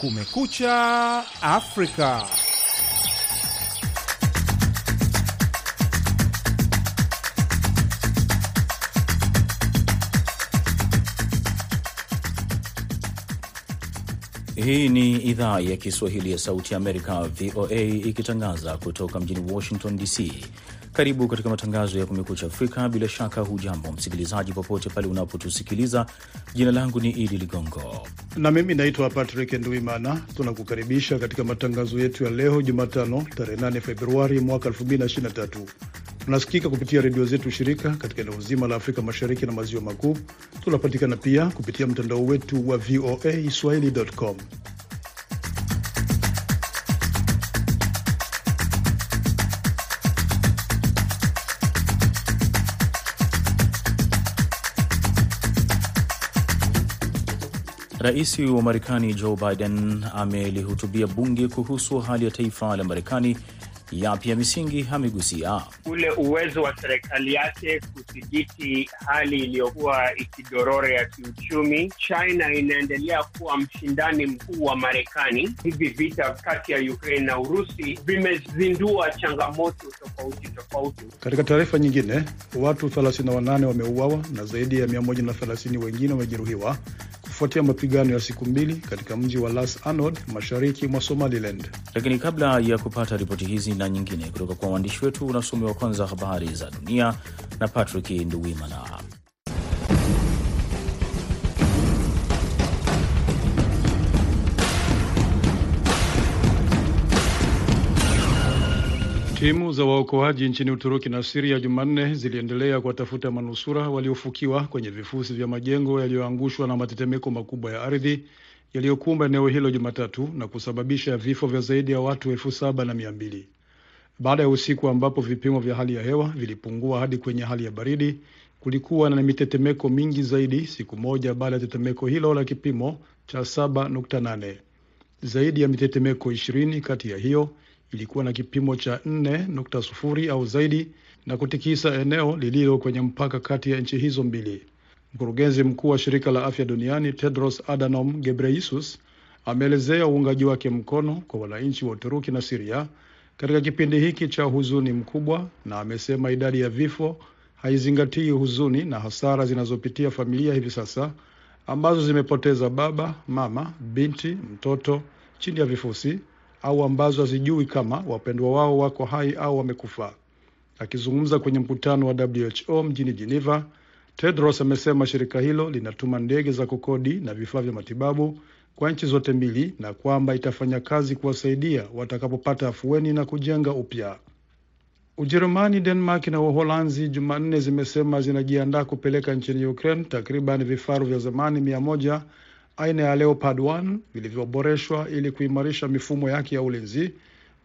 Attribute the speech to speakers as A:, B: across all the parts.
A: Kumekucha Afrika.
B: Hii ni idhaa ya Kiswahili ya Sauti ya Amerika, VOA, ikitangaza kutoka mjini Washington DC. Karibu katika matangazo ya Kumekucha Afrika. Bila shaka, hujambo msikilizaji, popote pale unapotusikiliza. Jina langu ni Idi Ligongo
C: na mimi naitwa Patrick Nduimana. Tunakukaribisha katika matangazo yetu ya leo Jumatano, tarehe 8 Februari mwaka 2023. Tunasikika kupitia redio zetu shirika katika eneo zima la Afrika Mashariki na Maziwa Makuu. Tunapatikana pia kupitia mtandao wetu wa VOA swahili.com.
B: Rais wa Marekani Joe Biden amelihutubia bunge kuhusu hali ya taifa la Marekani. Yapi ya misingi amegusia
D: ule uwezo wa serikali yake kudhibiti hali iliyokuwa ikidorora ya kiuchumi. China inaendelea kuwa mshindani mkuu wa Marekani. Hivi vita kati ya Ukraine na Urusi vimezindua changamoto tofauti tofauti.
C: Katika taarifa nyingine, watu 38 wameuawa na zaidi ya 130 wengine wamejeruhiwa kufuatia mapigano ya siku mbili katika mji wa Las Anod mashariki mwa Somaliland.
B: Lakini kabla ya kupata ripoti hizi na nyingine kutoka kwa waandishi wetu, unasomewa kwanza habari za dunia na Patrick Nduwimana.
C: Timu za waokoaji nchini Uturuki na Siria Jumanne ziliendelea kuwatafuta manusura waliofukiwa kwenye vifusi vya majengo yaliyoangushwa na matetemeko makubwa ya ardhi yaliyokumba eneo hilo Jumatatu na kusababisha vifo vya zaidi ya watu elfu saba na mia mbili baada ya usiku ambapo vipimo vya hali ya hewa vilipungua hadi kwenye hali ya baridi. Kulikuwa na mitetemeko mingi zaidi siku moja baada ya tetemeko hilo la kipimo cha 7.8. Zaidi ya mitetemeko ishirini kati ya hiyo ilikuwa na kipimo cha 4.0 au zaidi na kutikisa eneo lililo kwenye mpaka kati ya nchi hizo mbili. Mkurugenzi mkuu wa shirika la afya duniani Tedros Adhanom Ghebreyesus ameelezea uungaji wake mkono kwa wananchi wa Uturuki na Siria katika kipindi hiki cha huzuni mkubwa, na amesema idadi ya vifo haizingatii huzuni na hasara zinazopitia familia hivi sasa ambazo zimepoteza baba, mama, binti, mtoto chini ya vifusi au ambazo hazijui kama wapendwa wao wako hai au wamekufa. Akizungumza kwenye mkutano wa WHO mjini Geneva, Tedros amesema shirika hilo linatuma ndege za kukodi na vifaa vya matibabu kwa nchi zote mbili na kwamba itafanya kazi kuwasaidia watakapopata afueni na kujenga upya. Ujerumani, Denmark na Uholanzi Jumanne zimesema zinajiandaa kupeleka nchini Ukraine takriban vifaru vya zamani mia moja aina ya Leopard 1 vilivyoboreshwa ili kuimarisha mifumo yake ya ulinzi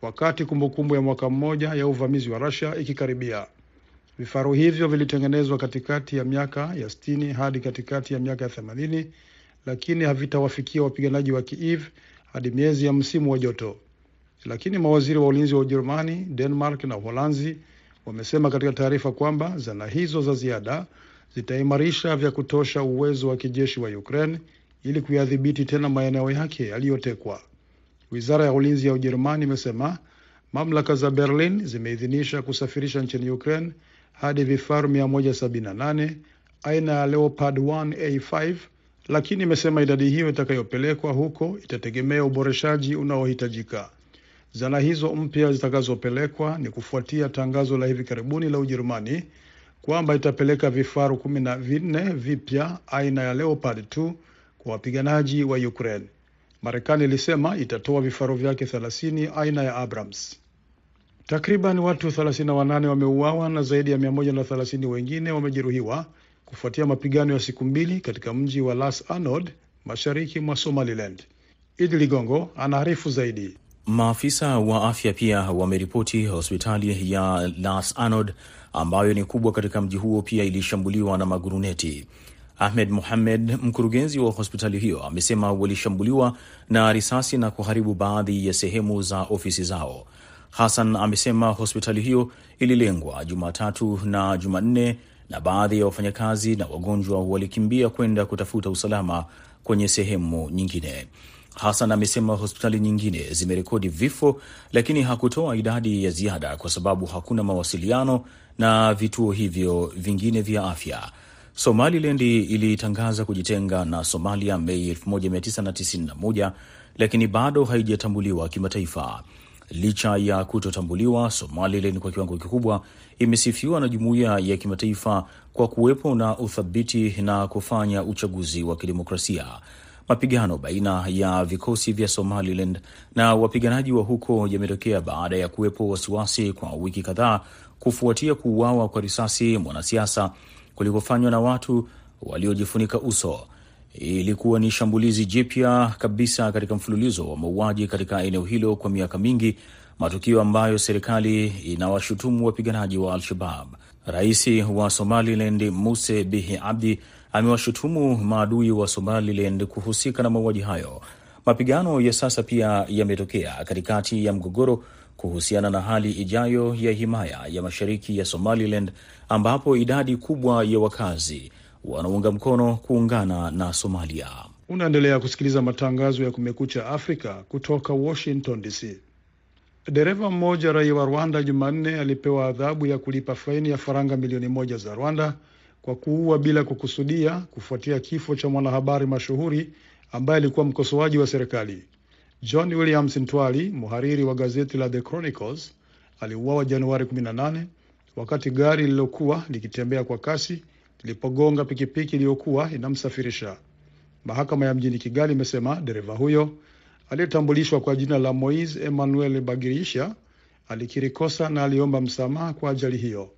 C: wakati kumbukumbu ya mwaka mmoja ya uvamizi wa Russia ikikaribia. Vifaru hivyo vilitengenezwa katikati ya miaka ya 60 hadi katikati ya miaka ya 80, lakini havitawafikia wapiganaji wa Kiev hadi miezi ya msimu wa joto. Lakini mawaziri wa ulinzi wa Ujerumani, Denmark na Uholanzi wamesema katika taarifa kwamba zana hizo za ziada zitaimarisha vya kutosha uwezo wa kijeshi wa Ukraine ili kuyadhibiti tena maeneo yake yaliyotekwa. Wizara ya ulinzi ya Ujerumani imesema mamlaka za Berlin zimeidhinisha kusafirisha nchini Ukraine hadi vifaru 178 aina ya Leopard 1A5, lakini imesema idadi hiyo itakayopelekwa huko itategemea uboreshaji unaohitajika. Zana hizo mpya zitakazopelekwa ni kufuatia tangazo la hivi karibuni la Ujerumani kwamba itapeleka vifaru kumi na vinne vipya aina ya Leopard 2 kwa wapiganaji wa Ukraine. Marekani ilisema itatoa vifaru vyake 30 aina ya Abrams. Takriban watu 38 wameuawa na zaidi ya 130 wengine wamejeruhiwa kufuatia mapigano ya siku mbili katika mji wa Las Anod mashariki mwa Somaliland. Idi Ligongo anaarifu zaidi.
B: Maafisa wa afya pia wameripoti hospitali ya Las Anod ambayo ni kubwa katika mji huo pia ilishambuliwa na maguruneti. Ahmed Mohamed, mkurugenzi wa hospitali hiyo, amesema walishambuliwa na risasi na kuharibu baadhi ya sehemu za ofisi zao. Hassan amesema hospitali hiyo ililengwa Jumatatu na Jumanne na baadhi ya wafanyakazi na wagonjwa walikimbia kwenda kutafuta usalama kwenye sehemu nyingine. Hassan amesema hospitali nyingine zimerekodi vifo, lakini hakutoa idadi ya ziada kwa sababu hakuna mawasiliano na vituo hivyo vingine vya afya. Somaliland ilitangaza kujitenga na Somalia Mei 1991 lakini bado haijatambuliwa kimataifa. Licha ya kutotambuliwa, Somaliland kwa kiwango kikubwa imesifiwa na jumuiya ya kimataifa kwa kuwepo na uthabiti na kufanya uchaguzi wa kidemokrasia. Mapigano baina ya vikosi vya Somaliland na wapiganaji wa huko yametokea baada ya kuwepo wasiwasi kwa wiki kadhaa kufuatia kuuawa kwa risasi mwanasiasa kulikofanywa na watu waliojifunika uso. Ilikuwa ni shambulizi jipya kabisa katika mfululizo wa mauaji katika eneo hilo kwa miaka mingi, matukio ambayo serikali inawashutumu wapiganaji wa Al-Shabab. Rais wa Somaliland Muse Bihi Abdi amewashutumu maadui wa Somaliland kuhusika na mauaji hayo. Mapigano ya sasa pia yametokea katikati ya mgogoro kuhusiana na hali ijayo ya himaya ya mashariki ya Somaliland ambapo idadi kubwa ya wakazi wanaunga mkono kuungana na Somalia.
C: Unaendelea kusikiliza matangazo ya Kumekucha Afrika kutoka Washington DC. Dereva mmoja raia wa Rwanda Jumanne alipewa adhabu ya kulipa faini ya faranga milioni moja za Rwanda kwa kuua bila kukusudia kufuatia kifo cha mwanahabari mashuhuri ambaye alikuwa mkosoaji wa serikali. John Williams Ntwali, mhariri wa gazeti la The Chronicles, aliuawa Januari 18 wakati gari lililokuwa likitembea kwa kasi lilipogonga pikipiki iliyokuwa inamsafirisha. Mahakama ya mjini Kigali imesema dereva huyo aliyetambulishwa kwa jina la Moise Emmanuel Bagirisha alikiri kosa na aliomba msamaha kwa ajali hiyo.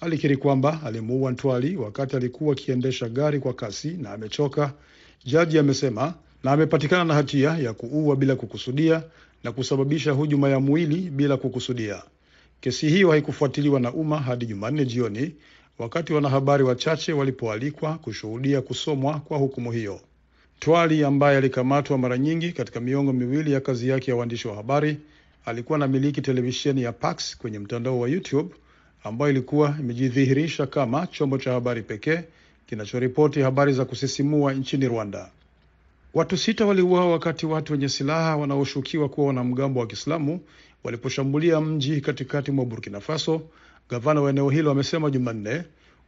C: Alikiri kwamba alimuua Ntwali wakati alikuwa akiendesha gari kwa kasi na amechoka, jaji amesema, na amepatikana na hatia ya kuua bila kukusudia na kusababisha hujuma ya mwili bila kukusudia. Kesi hiyo haikufuatiliwa na umma hadi Jumanne jioni wakati wanahabari wachache walipoalikwa kushuhudia kusomwa kwa hukumu hiyo. Twali ambaye alikamatwa mara nyingi katika miongo miwili ya kazi yake ya uandishi wa habari alikuwa na miliki televisheni ya Pax kwenye mtandao wa YouTube ambayo ilikuwa imejidhihirisha kama chombo cha habari pekee kinachoripoti habari za kusisimua nchini Rwanda. Watu sita waliuawa wakati watu wenye silaha wanaoshukiwa kuwa wanamgambo wa Kiislamu waliposhambulia mji katikati mwa Burkina Faso, gavana wa eneo hilo amesema Jumanne,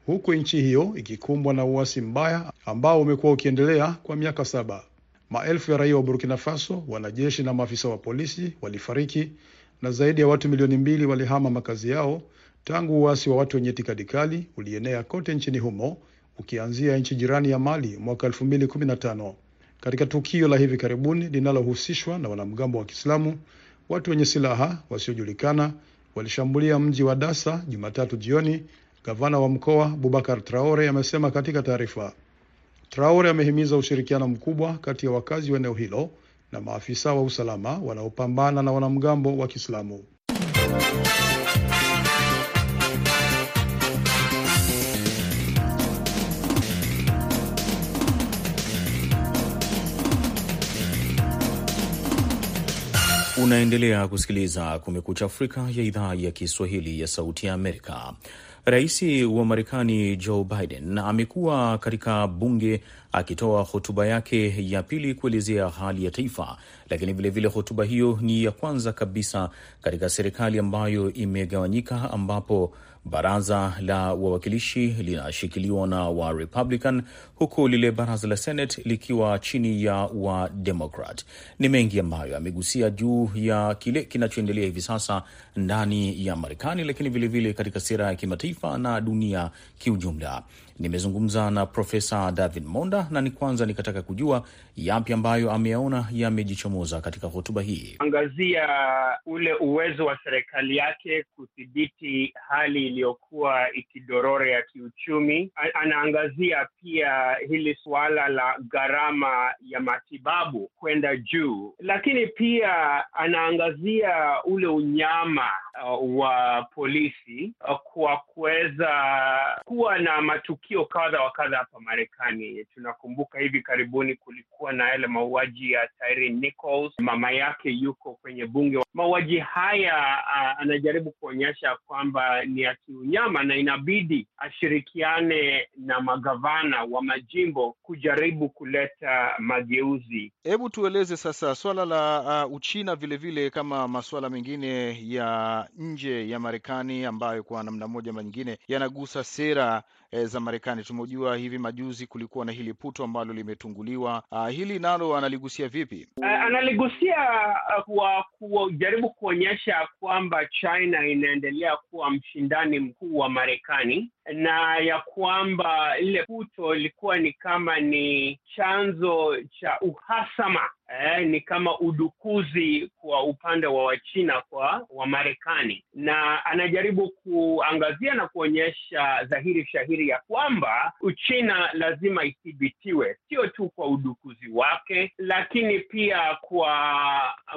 C: huku nchi hiyo ikikumbwa na uasi mbaya ambao umekuwa ukiendelea kwa miaka saba. Maelfu ya raia wa Burkina Faso, wanajeshi na maafisa wa polisi walifariki na zaidi ya watu milioni mbili walihama makazi yao tangu uasi wa watu wenye itikadi kali ulienea kote nchini humo ukianzia nchi jirani ya Mali mwaka 2015. Katika tukio la hivi karibuni linalohusishwa na wanamgambo wa Kiislamu, watu wenye silaha wasiojulikana walishambulia mji wa Dasa Jumatatu jioni, gavana wa mkoa Bubakar Traore amesema katika taarifa. Traore amehimiza ushirikiano mkubwa kati ya wakazi wa eneo hilo na maafisa wa usalama wanaopambana na wanamgambo wa Kiislamu.
B: Unaendelea kusikiliza Kumekucha Afrika ya idhaa ya Kiswahili ya Sauti ya Amerika. Rais wa Marekani Joe Biden amekuwa katika bunge akitoa hotuba yake ya pili kuelezea hali ya taifa, lakini vilevile hotuba hiyo ni ya kwanza kabisa katika serikali ambayo imegawanyika, ambapo baraza la wawakilishi linashikiliwa na wa Republican huku lile baraza la Senate likiwa chini ya wa Democrat. Ni mengi ambayo amegusia juu ya kile kinachoendelea hivi sasa ndani ya Marekani, lakini vilevile katika sera ya kimataifa na dunia kiujumla. Nimezungumza na Profesa David Monda na ni kwanza nikataka kujua yapi ambayo ameyaona yamejichomoza katika hotuba hii.
D: Angazia ule uwezo wa serikali yake kudhibiti hali iliyokuwa ikidorora ya kiuchumi. Anaangazia pia hili suala la gharama ya matibabu kwenda juu, lakini pia anaangazia ule unyama uh, wa polisi uh, kwa kuweza kuwa na matukio kadha wa kadha hapa Marekani. Tunakumbuka hivi karibuni kulikuwa na yale mauaji ya Tyre Nichols, mama yake yuko kwenye bunge. Mauaji haya a, anajaribu kuonyesha kwamba ni ya kiunyama, na inabidi ashirikiane na magavana wa majimbo kujaribu kuleta mageuzi.
A: Hebu tueleze sasa swala la uh, Uchina vilevile vile kama masuala mengine ya nje ya Marekani ambayo kwa namna moja ama nyingine yanagusa sera eh, za Marekani. Tumejua hivi majuzi kulikuwa na hili puto ambalo limetunguliwa. Uh, hili nalo analigusia vipi?
D: Uh, analigusia kwa kujaribu kuonyesha kwamba China inaendelea kuwa mshindani mkuu wa Marekani na ya kwamba lile puto ilikuwa ni kama ni chanzo cha uhasama eh, ni kama udukuzi kwa upande wa Wachina kwa Wamarekani, na anajaribu kuangazia na kuonyesha dhahiri shahiri ya kwamba Uchina lazima ithibitiwe, sio tu kwa udukuzi wake, lakini pia kwa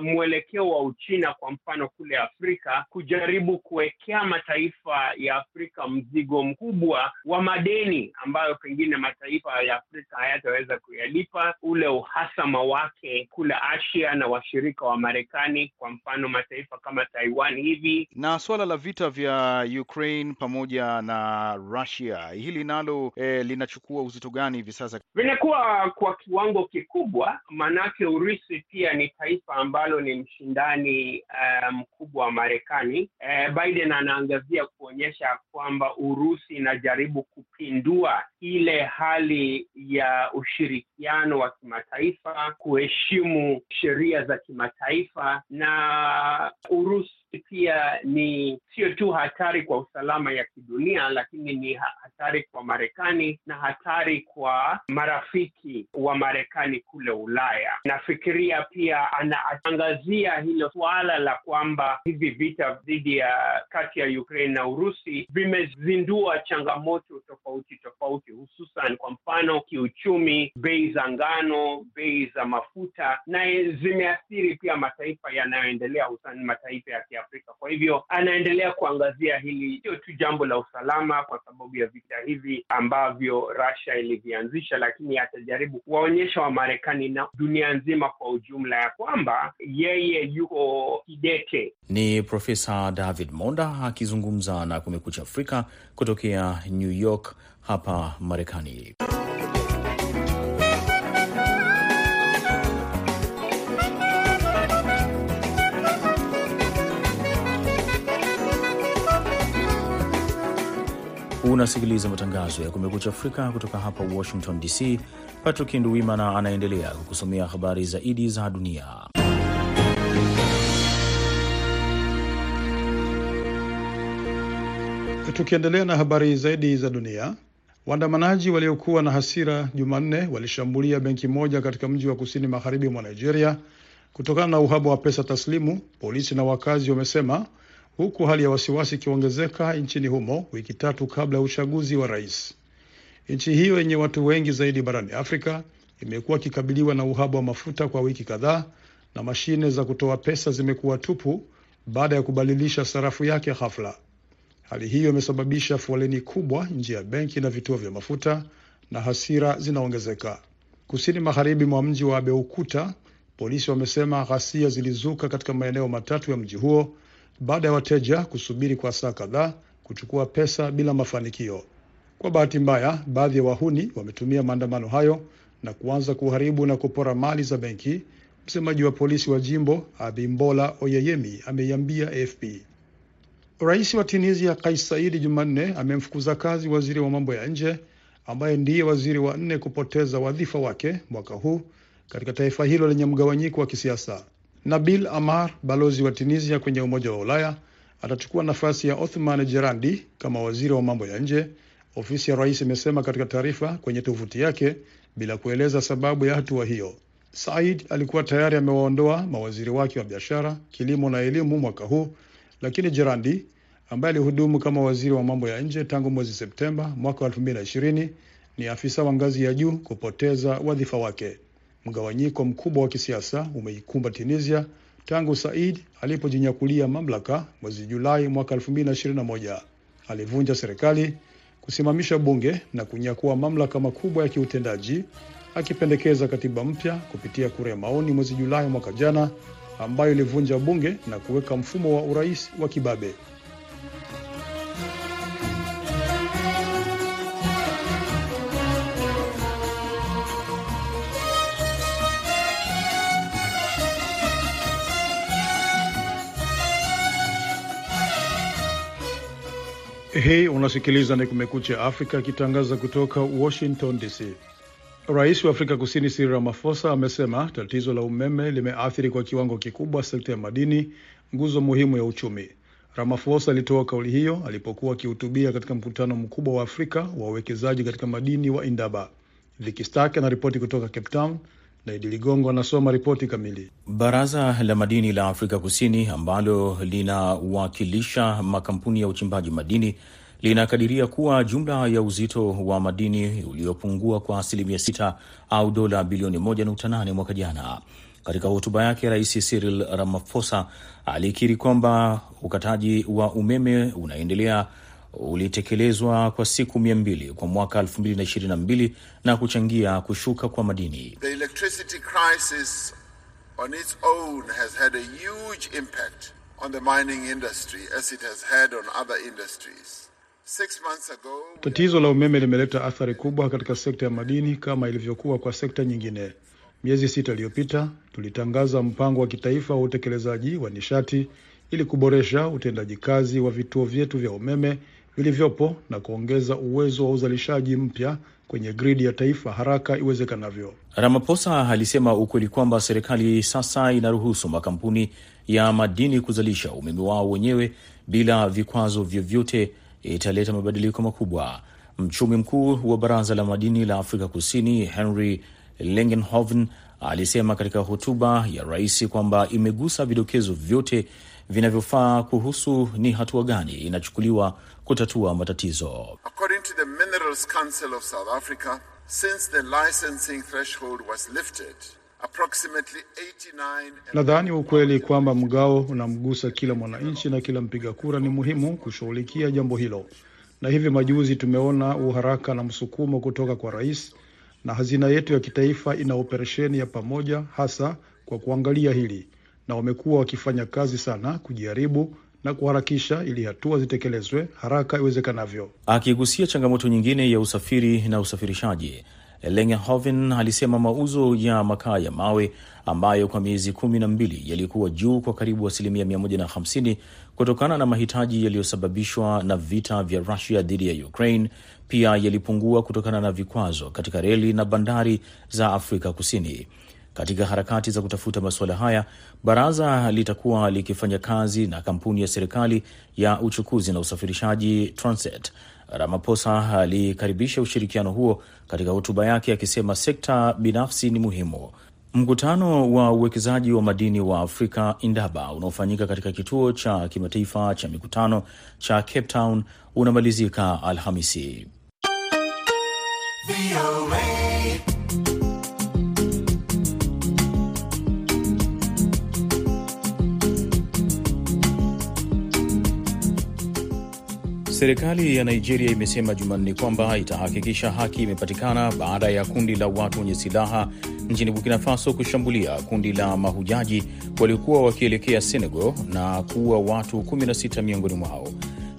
D: mwelekeo wa Uchina, kwa mfano kule Afrika, kujaribu kuwekea mataifa ya Afrika mzigo mkubwa wa madeni ambayo pengine mataifa ya Afrika hayataweza kuyalipa, ule uhasama wake kule Asia na washirika wa Marekani, kwa mfano mataifa kama Taiwan hivi.
A: Na suala la vita vya Ukraine pamoja na Russia, hili nalo eh, linachukua uzito gani hivi sasa?
D: Vinakuwa kwa kiwango kikubwa, maanake Urusi pia ni taifa ambalo ni mshindani mkubwa um, wa Marekani. Eh, Biden anaangazia kuonyesha kwamba Urusi inajaribu kupindua ile hali ya ushirikiano wa kimataifa, kuheshimu sheria za kimataifa, na Urusi pia ni sio tu hatari kwa usalama ya kidunia, lakini ni hatari kwa Marekani na hatari kwa marafiki wa Marekani kule Ulaya. Nafikiria pia anaangazia hilo suala la kwamba hivi vita dhidi ya kati ya Ukraine na Urusi vimezindua changamoto tofauti tofauti, hususan kwa mfano kiuchumi, bei za ngano, bei za mafuta, na zimeathiri pia mataifa yanayoendelea, hususan mataifa ya Afrika. Kwa hivyo anaendelea kuangazia hili, sio tu jambo la usalama kwa sababu ya vita hivi ambavyo Russia ilivianzisha, lakini atajaribu kuwaonyesha Wamarekani na dunia nzima kwa ujumla ya kwamba yeye yuko kidete.
B: Ni Profesa David Monda akizungumza na Kumekucha Afrika kutokea New York hapa Marekani. Unasikiliza matangazo ya Kumekucha Afrika kutoka hapa Washington DC. Patrick Nduwimana anaendelea kukusomea habari zaidi za dunia.
C: Tukiendelea na habari zaidi za dunia, waandamanaji waliokuwa na hasira Jumanne walishambulia benki moja katika mji wa kusini magharibi mwa Nigeria kutokana na uhaba wa pesa taslimu, polisi na wakazi wamesema huku hali ya wasiwasi ikiongezeka nchini humo wiki tatu kabla ya uchaguzi wa rais. Nchi hiyo yenye watu wengi zaidi barani Afrika imekuwa ikikabiliwa na uhaba wa mafuta kwa wiki kadhaa na mashine za kutoa pesa zimekuwa tupu baada ya kubadilisha sarafu yake ghafla. Hali hiyo imesababisha foleni kubwa nje ya benki na vituo vya mafuta na hasira zinaongezeka. Kusini magharibi mwa mji wa Abeokuta, polisi wamesema ghasia zilizuka katika maeneo matatu ya mji huo baada ya wateja kusubiri kwa saa kadhaa kuchukua pesa bila mafanikio. Kwa bahati mbaya, baadhi ya wahuni wametumia maandamano hayo na kuanza kuharibu na kupora mali za benki. Msemaji wa polisi wa jimbo Abimbola Oyeyemi ameiambia AFP. Rais wa Tunisia Kais Saidi Jumanne amemfukuza kazi waziri wa mambo ya nje ambaye ndiye waziri wa nne kupoteza wadhifa wake mwaka huu katika taifa hilo lenye mgawanyiko wa kisiasa. Nabil Amar, balozi wa Tunisia kwenye Umoja wa Ulaya, atachukua nafasi ya Othman Jerandi kama waziri wa mambo ya nje, ofisi ya rais imesema katika taarifa kwenye tovuti yake bila kueleza sababu ya hatua hiyo. Said alikuwa tayari amewaondoa mawaziri wake wa biashara, kilimo na elimu mwaka huu, lakini Jerandi ambaye alihudumu kama waziri wa mambo ya nje tangu mwezi Septemba mwaka wa 2020 ni afisa wa ngazi ya juu kupoteza wadhifa wake. Mgawanyiko mkubwa wa kisiasa umeikumba Tunisia tangu Said alipojinyakulia mamlaka mwezi Julai mwaka 2021. Alivunja serikali, kusimamisha bunge na kunyakua mamlaka makubwa ya kiutendaji, akipendekeza katiba mpya kupitia kura ya maoni mwezi Julai mwaka jana, ambayo ilivunja bunge na kuweka mfumo wa urais wa kibabe. Hii unasikiliza ni Kumekucha Afrika ikitangaza kutoka Washington DC. Rais wa Afrika Kusini Cyril Ramaphosa amesema tatizo la umeme limeathiri kwa kiwango kikubwa sekta ya madini, nguzo muhimu ya uchumi. Ramaphosa alitoa kauli hiyo alipokuwa akihutubia katika mkutano mkubwa wa Afrika wa wawekezaji katika madini wa Indaba. Viki Stark anaripoti kutoka Cape Town na Idi Ligongo anasoma ripoti kamili.
B: Baraza la madini la Afrika Kusini ambalo linawakilisha makampuni ya uchimbaji madini linakadiria kuwa jumla ya uzito wa madini uliopungua kwa asilimia sita au dola bilioni 1.8 mwaka jana. Katika hotuba yake, Rais Cyril Ramaphosa alikiri kwamba ukataji wa umeme unaendelea ulitekelezwa kwa siku mia mbili kwa mwaka 2022 na kuchangia kushuka kwa madini.
E: The electricity crisis on its own has had a huge impact on the mining industry as it has had on other industries. Six months ago,
C: Tatizo la umeme limeleta athari kubwa katika sekta ya madini kama ilivyokuwa kwa sekta nyingine. Miezi sita iliyopita tulitangaza mpango wa kitaifa wa utekelezaji wa nishati ili kuboresha utendaji kazi wa vituo vyetu vya umeme vilivyopo na kuongeza uwezo wa uzalishaji mpya kwenye gridi ya taifa haraka iwezekanavyo.
B: Ramaphosa alisema ukweli kwamba serikali sasa inaruhusu makampuni ya madini kuzalisha umeme wao wenyewe bila vikwazo vyovyote italeta mabadiliko makubwa. Mchumi mkuu wa baraza la madini la Afrika Kusini Henry Langenhoven alisema katika hotuba ya rais kwamba imegusa vidokezo vyote vinavyofaa kuhusu ni hatua gani inachukuliwa kutatua matatizo.
E: according to the Minerals Council of South Africa, since the licensing threshold was lifted, approximately 89
C: Nadhani ukweli kwamba mgao unamgusa kila mwananchi na kila mpiga kura ni muhimu kushughulikia jambo hilo, na hivi majuzi tumeona uharaka na msukumo kutoka kwa rais, na hazina yetu ya kitaifa ina operesheni ya pamoja hasa kwa kuangalia hili, na wamekuwa wakifanya kazi sana kujaribu na kuharakisha ili hatua zitekelezwe haraka iwezekanavyo.
B: Akigusia changamoto nyingine ya usafiri na usafirishaji, Lengehoven alisema mauzo ya makaa ya mawe ambayo kwa miezi kumi na mbili yalikuwa juu kwa karibu asilimia 150 kutokana na mahitaji yaliyosababishwa na vita vya Rusia dhidi ya Ukraine, pia yalipungua kutokana na vikwazo katika reli na bandari za Afrika Kusini. Katika harakati za kutafuta masuala haya, baraza litakuwa likifanya kazi na kampuni ya serikali ya uchukuzi na usafirishaji Transit. Ramaphosa alikaribisha ushirikiano huo katika hotuba yake akisema sekta binafsi ni muhimu. Mkutano wa uwekezaji wa madini wa Afrika Indaba unaofanyika katika kituo cha kimataifa cha mikutano cha Cape Town unamalizika Alhamisi. Serikali ya Nigeria imesema Jumanne kwamba itahakikisha haki imepatikana baada ya kundi la watu wenye silaha nchini Burkina Faso kushambulia kundi la mahujaji waliokuwa wakielekea Senegal na kuua watu 16 miongoni mwao.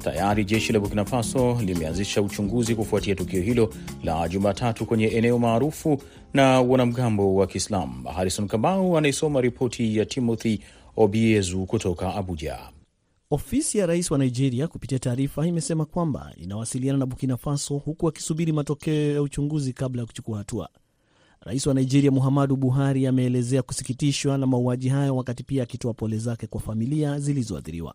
B: Tayari jeshi la Burkina Faso limeanzisha uchunguzi kufuatia tukio hilo la Jumatatu kwenye eneo maarufu na wanamgambo wa Kiislamu. Harrison Kamau anaisoma ripoti ya Timothy Obiezu kutoka Abuja.
F: Ofisi ya rais wa Nigeria kupitia taarifa imesema kwamba inawasiliana na Burkina Faso huku akisubiri matokeo ya uchunguzi kabla ya kuchukua hatua. Rais wa Nigeria Muhammadu Buhari ameelezea kusikitishwa na mauaji hayo, wakati pia akitoa pole zake kwa familia zilizoathiriwa.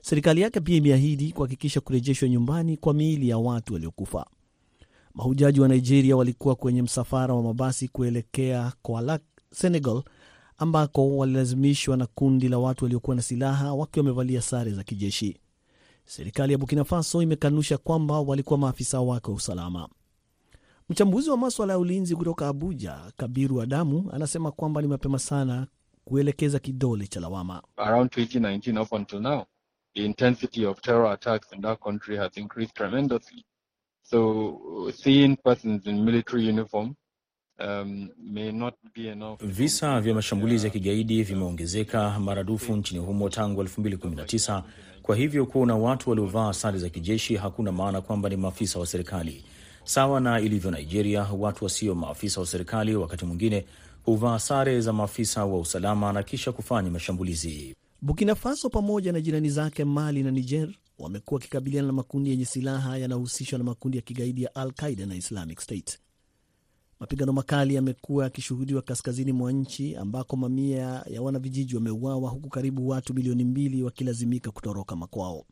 F: Serikali yake pia imeahidi kuhakikisha kurejeshwa nyumbani kwa miili ya watu waliokufa. Mahujaji wa Nigeria walikuwa kwenye msafara wa mabasi kuelekea Koalak, Senegal, ambako walilazimishwa na kundi la watu waliokuwa na silaha wakiwa wamevalia sare za kijeshi. Serikali ya Burkina Faso imekanusha kwamba walikuwa maafisa wake wa usalama. Mchambuzi wa maswala ya ulinzi kutoka Abuja, Kabiru Adamu, anasema kwamba ni mapema sana kuelekeza kidole cha lawama.
G: around 2019 up until now, the intensity of terror attacks in that country has increased tremendously. So seeing persons in military uniform um, may not be enough.
B: Visa vya mashambulizi ya kigaidi vimeongezeka maradufu nchini humo tangu 2019. Kwa hivyo kuona watu waliovaa sare za kijeshi hakuna maana kwamba ni maafisa wa serikali. Sawa na ilivyo Nigeria, watu wasio maafisa wa serikali wakati mwingine huvaa sare za maafisa wa usalama na kisha kufanya mashambulizi.
F: Burkina Faso pamoja na jirani zake Mali na Niger wamekuwa wakikabiliana na makundi yenye silaha yanayohusishwa na makundi ya kigaidi ya Al Qaida na Islamic State. Mapigano makali yamekuwa yakishuhudiwa kaskazini mwa nchi ambako mamia ya wanavijiji wameuawa huku karibu watu milioni mbili wakilazimika kutoroka makwao.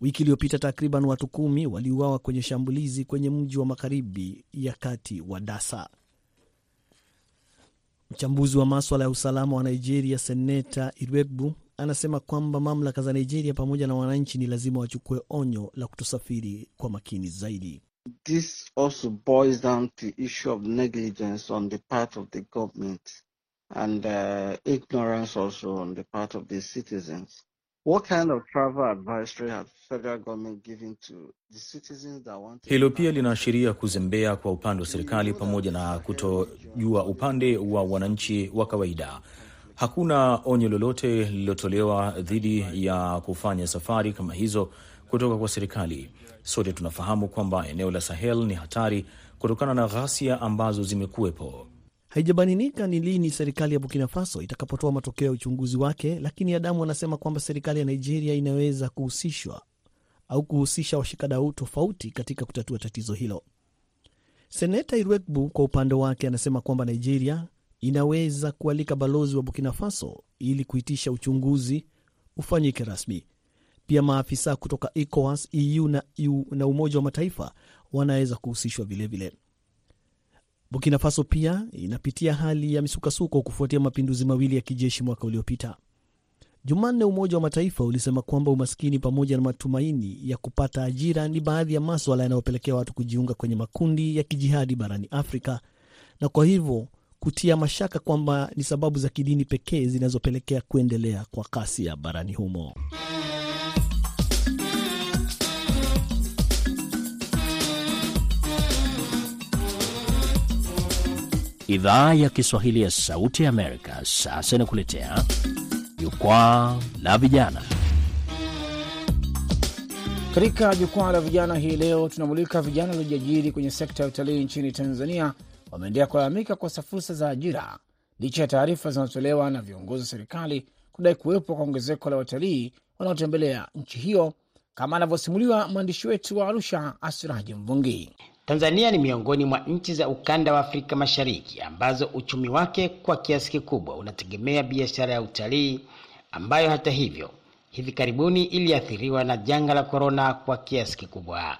F: Wiki iliyopita takriban watu kumi waliuawa kwenye shambulizi kwenye mji wa magharibi ya kati wa Dasa. Mchambuzi wa maswala ya usalama wa Nigeria, Seneta Iregbu, anasema kwamba mamlaka za Nigeria pamoja na wananchi ni lazima wachukue onyo la kutosafiri kwa makini zaidi.
H: This also boils down to issue of negligence on the part of the government and uh, ignorance also on the part of the citizens. What kind of travel advisory has federal government given to the citizens that want to
B: Hilo pia linaashiria kuzembea kwa upande wa serikali pamoja na kutojua upande wa wananchi wa kawaida. Hakuna onyo lolote lililotolewa dhidi ya kufanya safari kama hizo kutoka kwa serikali. Sote tunafahamu kwamba eneo la Sahel ni hatari kutokana na ghasia ambazo zimekuwepo.
F: Haijabainika ni lini serikali ya Burkina Faso itakapotoa matokeo ya uchunguzi wake, lakini Adamu anasema kwamba serikali ya Nigeria inaweza kuhusishwa au kuhusisha washikadau tofauti katika kutatua tatizo hilo. Seneta Irwegbu kwa upande wake anasema kwamba Nigeria inaweza kualika balozi wa Burkina Faso ili kuitisha uchunguzi ufanyike rasmi. Pia maafisa kutoka ECOWAS, EU na, EU na Umoja wa Mataifa wanaweza kuhusishwa vilevile. Burkina Faso pia inapitia hali ya misukasuko kufuatia mapinduzi mawili ya kijeshi mwaka uliopita. Jumanne, Umoja wa Mataifa ulisema kwamba umaskini pamoja na matumaini ya kupata ajira ni baadhi ya maswala yanayopelekea watu kujiunga kwenye makundi ya kijihadi barani Afrika, na kwa hivyo kutia mashaka kwamba ni sababu za kidini pekee zinazopelekea kuendelea kwa kasi ya barani humo.
I: Idhaa ya Kiswahili ya Sauti ya Amerika sasa inakuletea jukwaa la vijana.
J: Katika jukwaa la vijana hii leo tunamulika vijana waliojiajiri kwenye sekta ya utalii nchini Tanzania wameendelea kulalamika kukosa fursa za ajira licha ya taarifa zinazotolewa na viongozi wa serikali kudai kuwepo kwa ongezeko la watalii wanaotembelea nchi hiyo, kama anavyosimuliwa mwandishi wetu wa Arusha, Asiraji Mvungi.
K: Tanzania ni miongoni mwa nchi za ukanda wa Afrika Mashariki ambazo uchumi wake kwa kiasi kikubwa unategemea biashara ya utalii ambayo hata hivyo hivi karibuni iliathiriwa na janga la korona kwa kiasi kikubwa.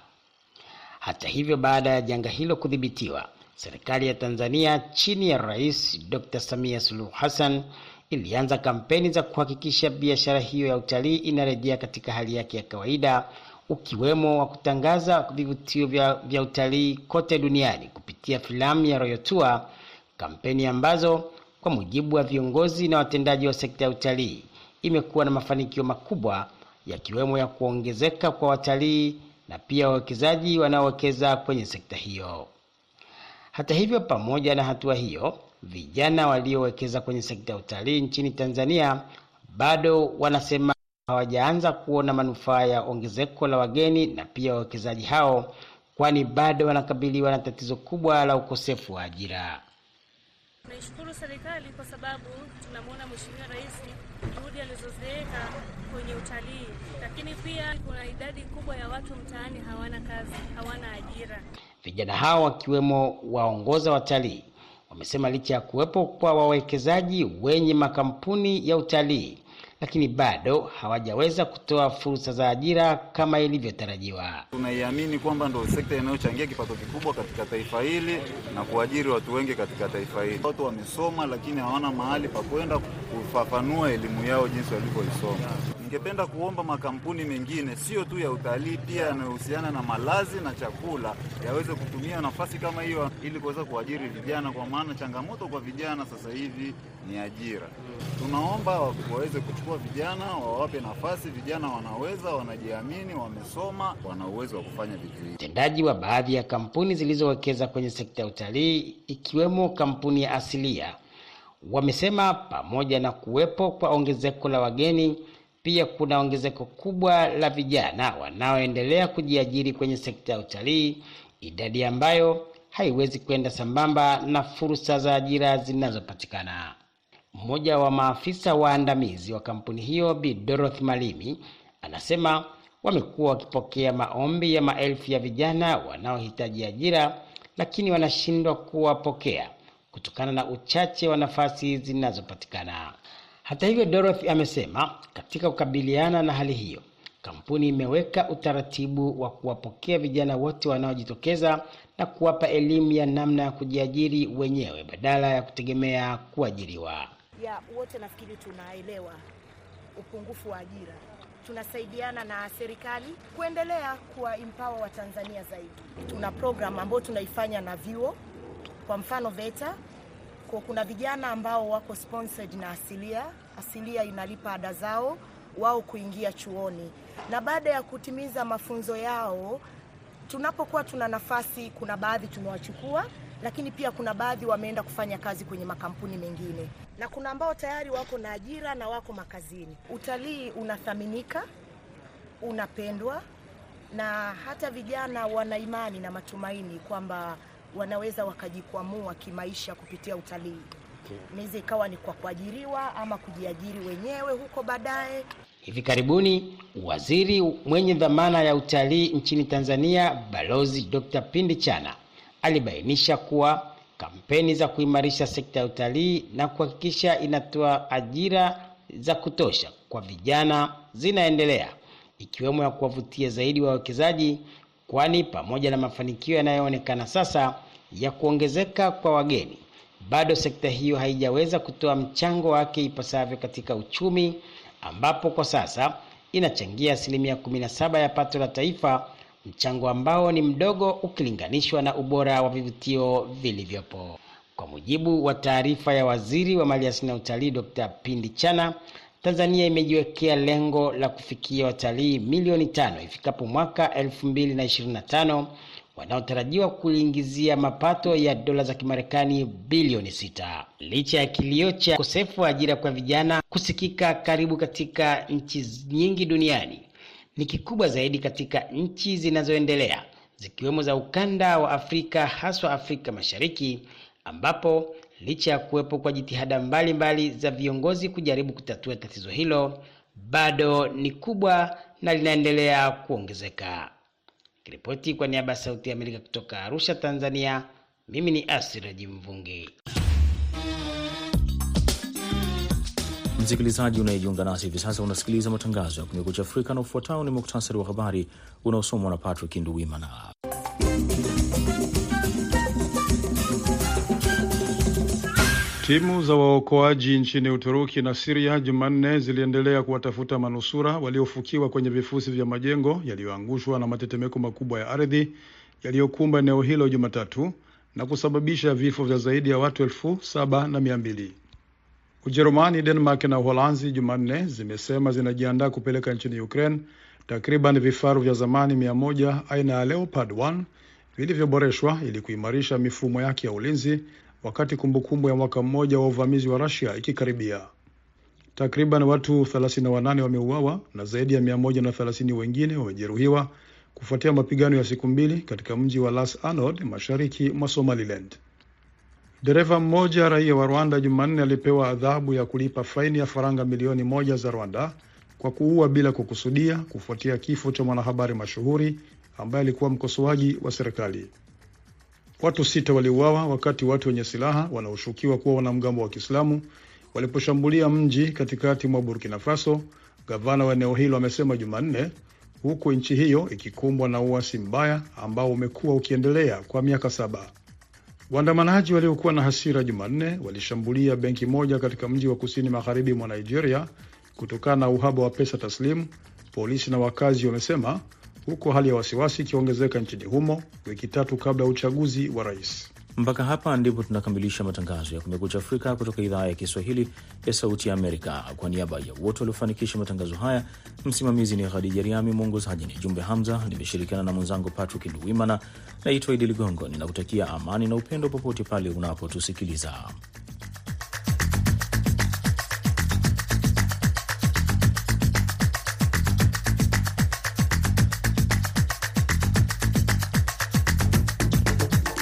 K: Hata hivyo, baada ya janga hilo kudhibitiwa, serikali ya Tanzania chini ya Rais Dr. Samia Suluhu Hassan ilianza kampeni za kuhakikisha biashara hiyo ya utalii inarejea katika hali yake ya kawaida ukiwemo wa kutangaza vivutio vya, vya utalii kote duniani kupitia filamu ya Royal Tour, kampeni ambazo kwa mujibu wa viongozi na watendaji wa sekta ya utalii imekuwa na mafanikio makubwa yakiwemo ya kuongezeka kwa watalii na pia wawekezaji wanaowekeza kwenye sekta hiyo. Hata hivyo, pamoja na hatua hiyo, vijana waliowekeza kwenye sekta ya utalii nchini Tanzania bado wanasema hawajaanza kuona manufaa ya ongezeko la wageni na pia wawekezaji hao, kwani bado wanakabiliwa na tatizo kubwa la ukosefu wa ajira.
L: Naishukuru serikali kwa sababu tunamwona Mheshimiwa Rais juhudi alizoziweka kwenye utalii, lakini pia kuna idadi kubwa ya watu mtaani hawana kazi, hawana ajira.
K: Vijana hao wakiwemo waongoza watalii wamesema licha ya kuwepo kwa wawekezaji wenye makampuni ya utalii lakini bado hawajaweza kutoa fursa za ajira kama ilivyotarajiwa.
M: Tunaiamini kwamba ndo sekta inayochangia kipato kikubwa katika taifa hili na kuajiri watu wengi katika taifa hili. Watu wamesoma lakini hawana mahali pa kwenda kufafanua elimu yao jinsi walivyoisoma. Ningependa kuomba makampuni mengine sio tu ya utalii, pia yanayohusiana na malazi na chakula yaweze kutumia nafasi kama hiyo ili kuweza kuajiri vijana, kwa maana changamoto kwa vijana sasa hivi ni ajira. Tunaomba waweze kuchukua vijana, wawape nafasi. Vijana wanaweza, wanajiamini, wamesoma, wana uwezo wa kufanya vitu hivi.
K: Mtendaji wa baadhi ya kampuni zilizowekeza kwenye sekta ya utalii ikiwemo kampuni ya Asilia wamesema pamoja na kuwepo kwa ongezeko la wageni pia kuna ongezeko kubwa la vijana wanaoendelea kujiajiri kwenye sekta ya utalii, idadi ambayo haiwezi kwenda sambamba na fursa za ajira zinazopatikana. Mmoja wa maafisa waandamizi wa kampuni hiyo Bi Dorothy Malimi Anasema wamekuwa wakipokea maombi ya maelfu ya vijana wanaohitaji ajira, lakini wanashindwa kuwapokea kutokana na uchache wa nafasi zinazopatikana. Hata hivyo, Dorothy amesema katika kukabiliana na hali hiyo, kampuni imeweka utaratibu wa kuwapokea vijana wote wanaojitokeza na kuwapa elimu ya namna ya kujiajiri wenyewe badala ya kutegemea kuajiriwa.
N: ya wote nafikiri tunaelewa upungufu wa ajira. Tunasaidiana na serikali kuendelea kuwa empower wa Tanzania zaidi. Tuna program ambayo tunaifanya na vyuo, kwa mfano VETA kwa kuna vijana ambao wako sponsored na Asilia. Asilia inalipa ada zao wao kuingia chuoni, na baada ya kutimiza mafunzo yao, tunapokuwa tuna nafasi, kuna baadhi tumewachukua, lakini pia kuna baadhi wameenda kufanya kazi kwenye makampuni mengine, na kuna ambao tayari wako na ajira na wako makazini. Utalii unathaminika, unapendwa, na hata vijana wana imani na matumaini kwamba wanaweza wakajikwamua kimaisha kupitia utalii. Inaweza ikawa ni kwa kuajiriwa ama kujiajiri wenyewe huko baadaye.
K: Hivi karibuni waziri mwenye dhamana ya utalii nchini Tanzania, Balozi Dr. Pindi Chana alibainisha kuwa kampeni za kuimarisha sekta ya utalii na kuhakikisha inatoa ajira za kutosha kwa vijana zinaendelea, ikiwemo ya kuwavutia zaidi wawekezaji, kwani pamoja na mafanikio yanayoonekana sasa ya kuongezeka kwa wageni, bado sekta hiyo haijaweza kutoa mchango wake ipasavyo katika uchumi ambapo kwa sasa inachangia asilimia 17 ya pato la taifa, mchango ambao ni mdogo ukilinganishwa na ubora wa vivutio vilivyopo. Kwa mujibu wa taarifa ya waziri wa maliasili na utalii Dr. Pindi Chana, Tanzania imejiwekea lengo la kufikia watalii milioni tano ifikapo mwaka 2025 wanaotarajiwa kuliingizia mapato ya dola za Kimarekani bilioni sita. Licha ya kilio cha ukosefu wa ajira kwa vijana kusikika karibu katika nchi nyingi duniani, ni kikubwa zaidi katika nchi zinazoendelea zikiwemo za ukanda wa Afrika, haswa Afrika Mashariki, ambapo licha ya kuwepo kwa jitihada mbalimbali mbali za viongozi kujaribu kutatua tatizo hilo, bado ni kubwa na linaendelea kuongezeka. Kiripoti kwa niaba ya Sauti ya Amerika kutoka Arusha, Tanzania, mimi ni Asiraji Mvungi.
B: Msikilizaji unayejiunga nasi hivi sasa, unasikiliza matangazo ya Kumekucha Afrika na ufuatao ni muktasari wa habari unaosomwa na Patrick Nduwimana.
C: Timu za waokoaji nchini Uturuki na Siria Jumanne ziliendelea kuwatafuta manusura waliofukiwa kwenye vifusi vya majengo yaliyoangushwa na matetemeko makubwa ya ardhi yaliyokumba eneo hilo Jumatatu na kusababisha vifo vya zaidi ya watu elfu saba na mia mbili. Ujerumani, Denmark na Uholanzi Jumanne zimesema zinajiandaa kupeleka nchini Ukraine takriban vifaru vya zamani mia moja aina ya Leopard 1 vilivyoboreshwa ili kuimarisha mifumo yake ya ulinzi wakati kumbukumbu ya mwaka mmoja wa uvamizi wa Russia ikikaribia. Takriban watu 38 wameuawa na zaidi ya 130 wengine wamejeruhiwa kufuatia mapigano ya siku mbili katika mji wa Las Anod mashariki mwa Somaliland. Dereva mmoja raia wa Rwanda Jumanne alipewa adhabu ya kulipa faini ya faranga milioni moja za Rwanda kwa kuua bila kukusudia kufuatia kifo cha mwanahabari mashuhuri ambaye alikuwa mkosoaji wa serikali. Watu sita waliuawa wakati watu wenye silaha wanaoshukiwa kuwa wanamgambo wa Kiislamu waliposhambulia mji katikati mwa Burkina Faso, gavana wa eneo hilo amesema Jumanne, huku nchi hiyo ikikumbwa na uasi mbaya ambao umekuwa ukiendelea kwa miaka saba. Waandamanaji waliokuwa na hasira Jumanne walishambulia benki moja katika mji wa kusini magharibi mwa Nigeria kutokana na uhaba wa pesa taslimu, polisi na wakazi wamesema, huku hali ya wasiwasi ikiongezeka nchini humo wiki tatu kabla ya uchaguzi wa rais.
B: Mpaka hapa ndipo tunakamilisha matangazo ya Kumekucha Afrika kutoka idhaa ya Kiswahili ya Sauti ya Amerika. Kwa niaba ya wote waliofanikisha matangazo haya, msimamizi ni Khadija Riami, mwongozaji ni Jumbe Hamza. Nimeshirikiana na mwenzangu Patrick Nduwimana. Naitwa Idi Ligongo, ninakutakia amani na upendo popote pale unapotusikiliza.